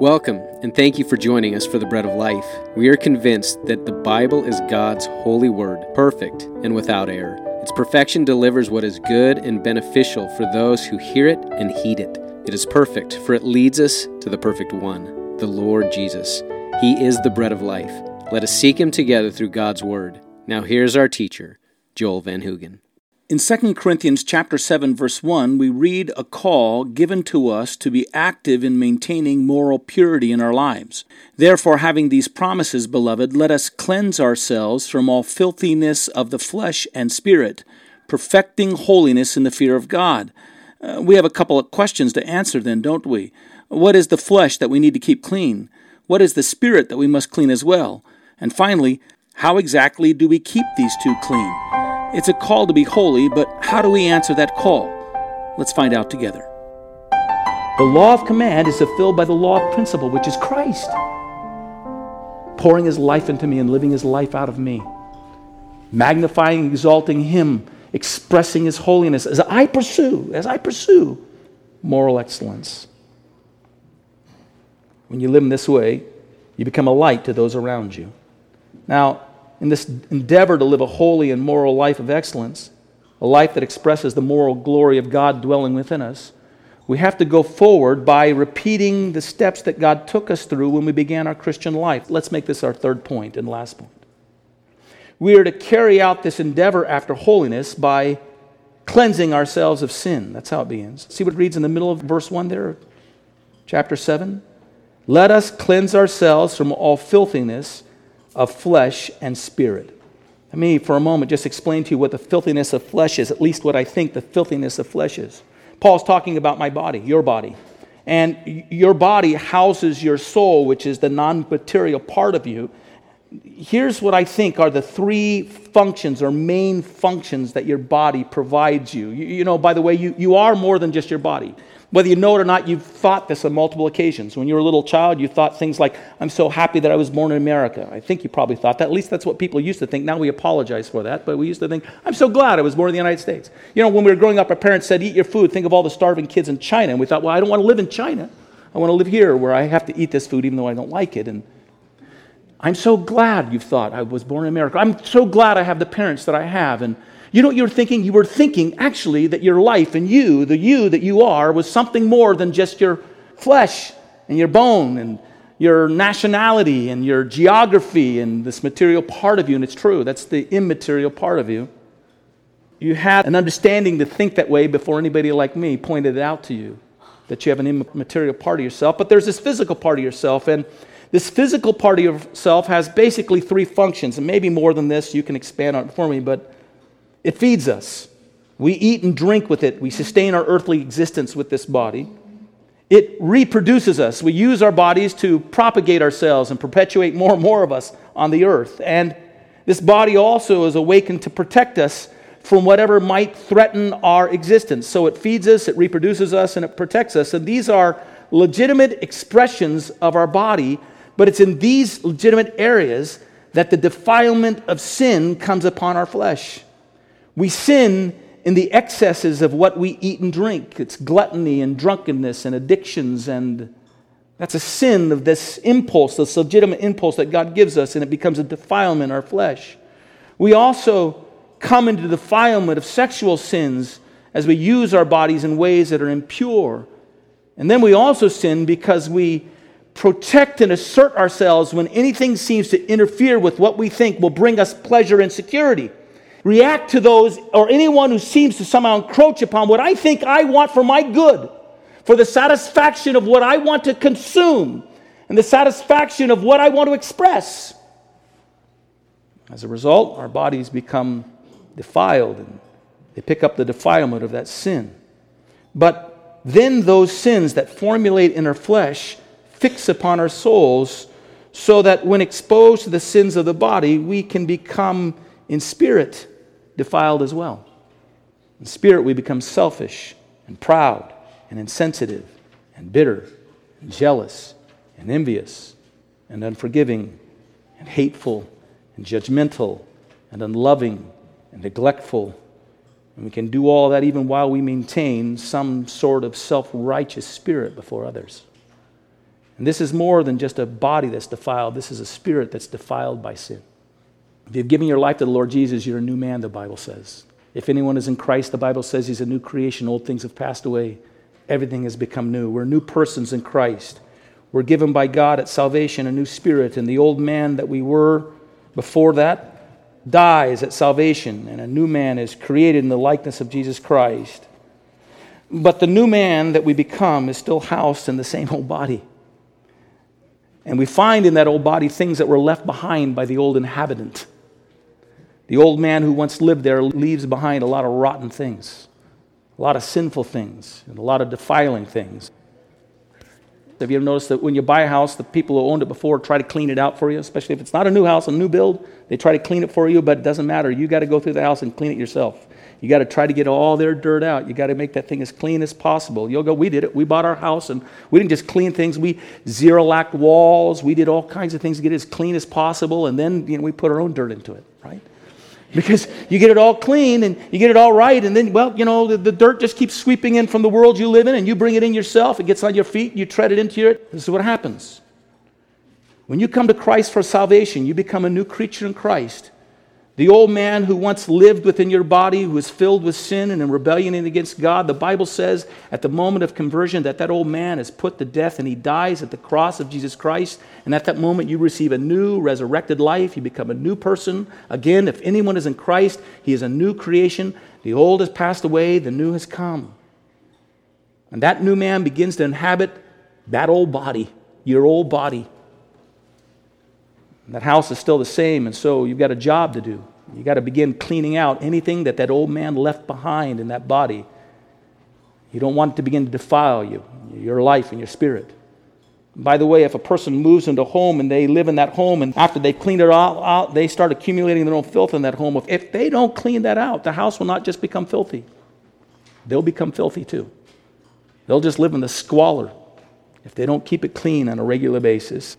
Welcome, and thank you for joining us for the Bread of Life. We are convinced that the Bible is God's holy word, perfect and without error. Its perfection delivers what is good and beneficial for those who hear it and heed it. It is perfect, for it leads us to the perfect one, the Lord Jesus. He is the bread of life. Let us seek him together through God's word. Now here's our teacher, Joel Van Hoogen. In 2 Corinthians chapter 7 verse 1, we read a call given to us to be active in maintaining moral purity in our lives. Therefore, having these promises, beloved, let us cleanse ourselves from all filthiness of the flesh and spirit, perfecting holiness in the fear of God. Uh, we have a couple of questions to answer then, don't we? What is the flesh that we need to keep clean? What is the spirit that we must clean as well? And finally, how exactly do we keep these two clean? It's a call to be holy, but how do we answer that call? Let's find out together. The law of command is fulfilled by the law of principle, which is Christ, pouring his life into me and living his life out of me, magnifying, exalting him, expressing his holiness as I pursue, as I pursue moral excellence. When you live in this way, you become a light to those around you. Now, in this endeavor to live a holy and moral life of excellence, a life that expresses the moral glory of God dwelling within us, we have to go forward by repeating the steps that God took us through when we began our Christian life. Let's make this our third point and last point. We are to carry out this endeavor after holiness by cleansing ourselves of sin. That's how it begins. See what it reads in the middle of verse 1 there, chapter 7? Let us cleanse ourselves from all filthiness of flesh and spirit. Let me, for a moment, just explain to you what the filthiness of flesh is, at least what I think the filthiness of flesh is. Paul's talking about my body, your body. And your body houses your soul, which is the non material part of you. Here's what I think are the three functions or main functions that your body provides you. You, you know, by the way, you, you are more than just your body. Whether you know it or not, you've thought this on multiple occasions. When you were a little child, you thought things like, I'm so happy that I was born in America. I think you probably thought that. At least that's what people used to think. Now we apologize for that, but we used to think, I'm so glad I was born in the United States. You know, when we were growing up, our parents said, Eat your food. Think of all the starving kids in China. And we thought, Well, I don't want to live in China. I want to live here where I have to eat this food even though I don't like it. And I'm so glad you've thought I was born in America. I'm so glad I have the parents that I have. And you know what you were thinking? You were thinking actually that your life and you, the you that you are, was something more than just your flesh and your bone and your nationality and your geography and this material part of you. And it's true, that's the immaterial part of you. You had an understanding to think that way before anybody like me pointed it out to you that you have an immaterial part of yourself. But there's this physical part of yourself. And this physical part of yourself has basically three functions. And maybe more than this, you can expand on it for me. But it feeds us. We eat and drink with it. We sustain our earthly existence with this body. It reproduces us. We use our bodies to propagate ourselves and perpetuate more and more of us on the earth. And this body also is awakened to protect us from whatever might threaten our existence. So it feeds us, it reproduces us, and it protects us. And these are legitimate expressions of our body, but it's in these legitimate areas that the defilement of sin comes upon our flesh. We sin in the excesses of what we eat and drink. It's gluttony and drunkenness and addictions, and that's a sin of this impulse, this legitimate impulse that God gives us, and it becomes a defilement in our flesh. We also come into the defilement of sexual sins as we use our bodies in ways that are impure. And then we also sin because we protect and assert ourselves when anything seems to interfere with what we think will bring us pleasure and security react to those or anyone who seems to somehow encroach upon what I think I want for my good, for the satisfaction of what I want to consume, and the satisfaction of what I want to express. As a result, our bodies become defiled and they pick up the defilement of that sin. But then those sins that formulate in our flesh fix upon our souls so that when exposed to the sins of the body, we can become in spirit defiled as well. In spirit, we become selfish and proud and insensitive and bitter and jealous and envious and unforgiving and hateful and judgmental and unloving and neglectful. And we can do all that even while we maintain some sort of self righteous spirit before others. And this is more than just a body that's defiled, this is a spirit that's defiled by sin. If you've given your life to the Lord Jesus, you're a new man, the Bible says. If anyone is in Christ, the Bible says he's a new creation. Old things have passed away, everything has become new. We're new persons in Christ. We're given by God at salvation a new spirit, and the old man that we were before that dies at salvation, and a new man is created in the likeness of Jesus Christ. But the new man that we become is still housed in the same old body. And we find in that old body things that were left behind by the old inhabitant. The old man who once lived there leaves behind a lot of rotten things, a lot of sinful things, and a lot of defiling things. Have you ever noticed that when you buy a house, the people who owned it before try to clean it out for you, especially if it's not a new house, a new build? They try to clean it for you, but it doesn't matter. You got to go through the house and clean it yourself. You got to try to get all their dirt out. You got to make that thing as clean as possible. You'll go, we did it. We bought our house and we didn't just clean things. We zero lacked walls. We did all kinds of things to get it as clean as possible. And then you know, we put our own dirt into it, right? because you get it all clean and you get it all right and then well you know the, the, dirt just keeps sweeping in from the world you live in and you bring it in yourself it gets on your feet you tread it into it this is what happens when you come to christ for salvation you become a new creature in christ the old man who once lived within your body, who was filled with sin and in rebellion against God, the Bible says at the moment of conversion that that old man is put to death and he dies at the cross of Jesus Christ. And at that moment, you receive a new resurrected life. You become a new person. Again, if anyone is in Christ, he is a new creation. The old has passed away, the new has come. And that new man begins to inhabit that old body, your old body. That house is still the same, and so you've got a job to do. You've got to begin cleaning out anything that that old man left behind in that body. You don't want it to begin to defile you, your life and your spirit. By the way, if a person moves into a home and they live in that home, and after they clean it all out, they start accumulating their own filth in that home. If they don't clean that out, the house will not just become filthy, they'll become filthy too. They'll just live in the squalor if they don't keep it clean on a regular basis.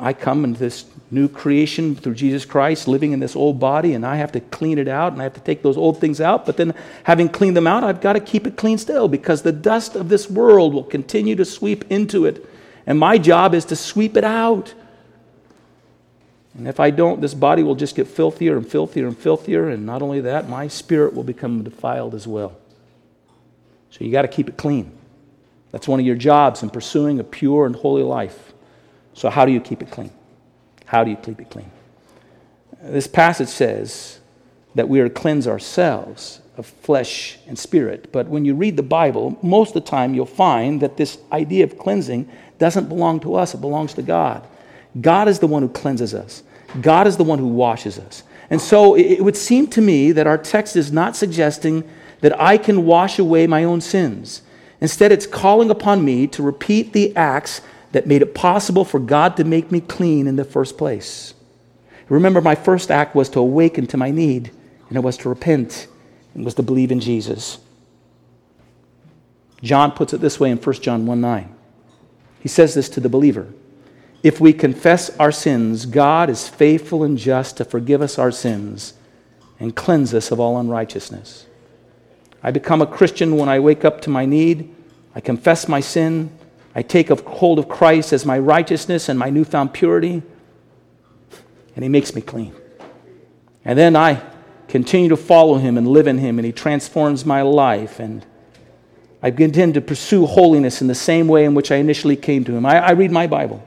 I come into this new creation through Jesus Christ, living in this old body, and I have to clean it out and I have to take those old things out. But then, having cleaned them out, I've got to keep it clean still because the dust of this world will continue to sweep into it. And my job is to sweep it out. And if I don't, this body will just get filthier and filthier and filthier. And not only that, my spirit will become defiled as well. So you got to keep it clean. That's one of your jobs in pursuing a pure and holy life. So, how do you keep it clean? How do you keep it clean? This passage says that we are to cleanse ourselves of flesh and spirit. But when you read the Bible, most of the time you'll find that this idea of cleansing doesn't belong to us, it belongs to God. God is the one who cleanses us, God is the one who washes us. And so it would seem to me that our text is not suggesting that I can wash away my own sins. Instead, it's calling upon me to repeat the acts that made it possible for God to make me clean in the first place. Remember, my first act was to awaken to my need, and it was to repent, and was to believe in Jesus. John puts it this way in 1 John 1 9. He says this to the believer If we confess our sins, God is faithful and just to forgive us our sins and cleanse us of all unrighteousness. I become a Christian when I wake up to my need, I confess my sin, I take hold of Christ as my righteousness and my newfound purity, and He makes me clean. And then I continue to follow Him and live in Him, and He transforms my life. And I begin to pursue holiness in the same way in which I initially came to Him. I, I read my Bible.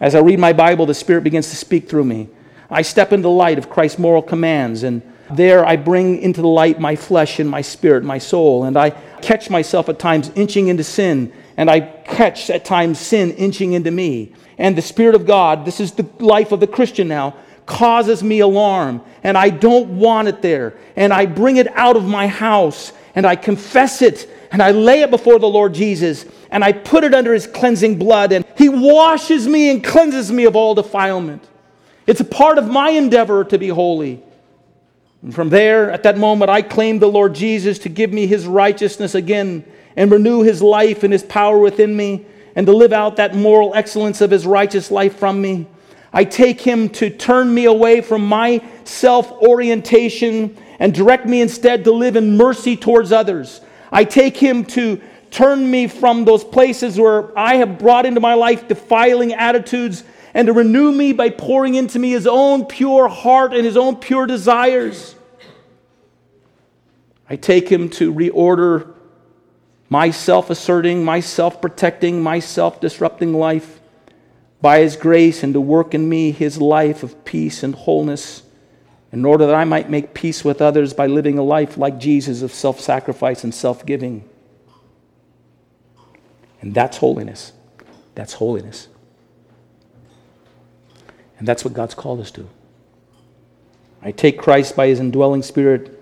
As I read my Bible, the Spirit begins to speak through me. I step into the light of Christ's moral commands, and there I bring into the light my flesh and my spirit, my soul, and I catch myself at times inching into sin and I catch at times sin inching into me. And the Spirit of God, this is the life of the Christian now, causes me alarm, and I don't want it there. And I bring it out of my house, and I confess it, and I lay it before the Lord Jesus, and I put it under His cleansing blood, and He washes me and cleanses me of all defilement. It's a part of my endeavor to be holy. And from there, at that moment, I claim the Lord Jesus to give me His righteousness again and renew his life and his power within me and to live out that moral excellence of his righteous life from me. I take him to turn me away from my self orientation and direct me instead to live in mercy towards others. I take him to turn me from those places where I have brought into my life defiling attitudes and to renew me by pouring into me his own pure heart and his own pure desires. I take him to reorder my self asserting, my self protecting, my self disrupting life by his grace and to work in me his life of peace and wholeness in order that I might make peace with others by living a life like Jesus of self sacrifice and self giving. And that's holiness. That's holiness. And that's what God's called us to. I take Christ by his indwelling spirit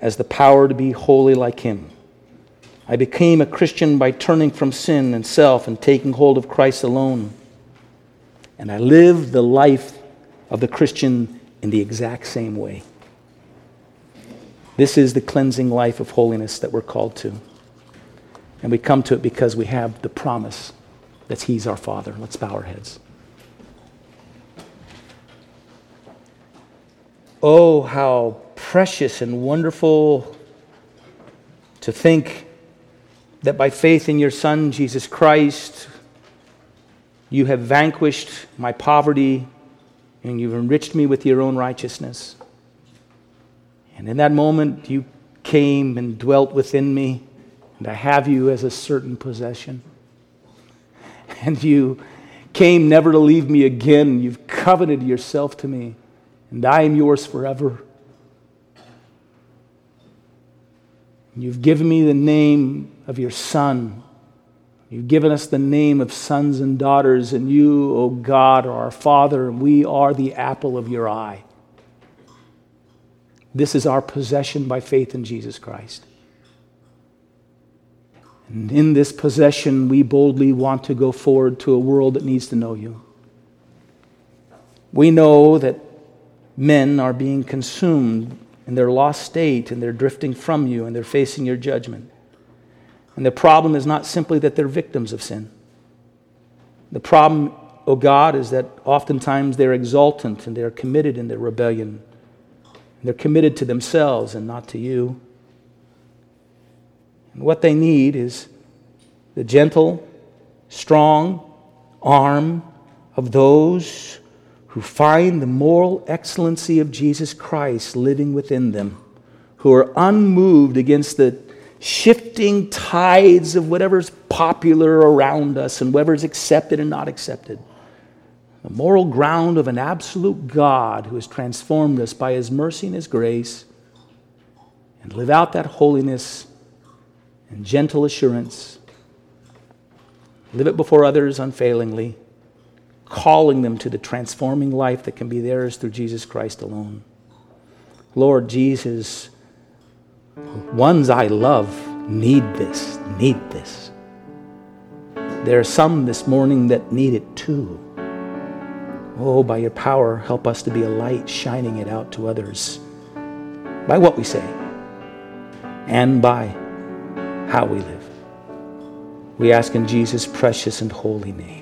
as the power to be holy like him. I became a Christian by turning from sin and self and taking hold of Christ alone. And I live the life of the Christian in the exact same way. This is the cleansing life of holiness that we're called to. And we come to it because we have the promise that He's our Father. Let's bow our heads. Oh, how precious and wonderful to think that by faith in your Son, Jesus Christ, you have vanquished my poverty and you've enriched me with your own righteousness. And in that moment, you came and dwelt within me, and I have you as a certain possession. And you came never to leave me again. You've covenanted yourself to me, and I am yours forever. You've given me the name of your Son You've given us the name of sons and daughters, and you, O oh God, are our Father, and we are the apple of your eye. This is our possession by faith in Jesus Christ. And in this possession, we boldly want to go forward to a world that needs to know you. We know that men are being consumed in their lost state, and they're drifting from you, and they're facing your judgment. And the problem is not simply that they're victims of sin. The problem, O oh God, is that oftentimes they're exultant and they're committed in their rebellion. They're committed to themselves and not to you. And what they need is the gentle, strong arm of those who find the moral excellency of Jesus Christ living within them, who are unmoved against the shifting tides of whatever's popular around us and whatever's accepted and not accepted. The moral ground of an absolute God who has transformed us by his mercy and his grace, and live out that holiness and gentle assurance. Live it before others unfailingly, calling them to the transforming life that can be theirs through Jesus Christ alone. Lord Jesus, Ones I love need this, need this. There are some this morning that need it too. Oh, by your power, help us to be a light shining it out to others by what we say and by how we live. We ask in Jesus' precious and holy name.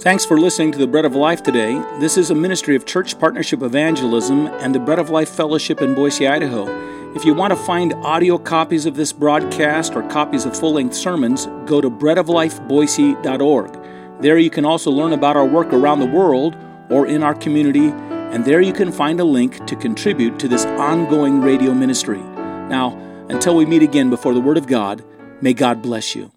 Thanks for listening to the Bread of Life today. This is a ministry of Church Partnership Evangelism and the Bread of Life Fellowship in Boise, Idaho. If you want to find audio copies of this broadcast or copies of full length sermons, go to breadoflifeboise.org. There you can also learn about our work around the world or in our community, and there you can find a link to contribute to this ongoing radio ministry. Now, until we meet again before the Word of God, may God bless you.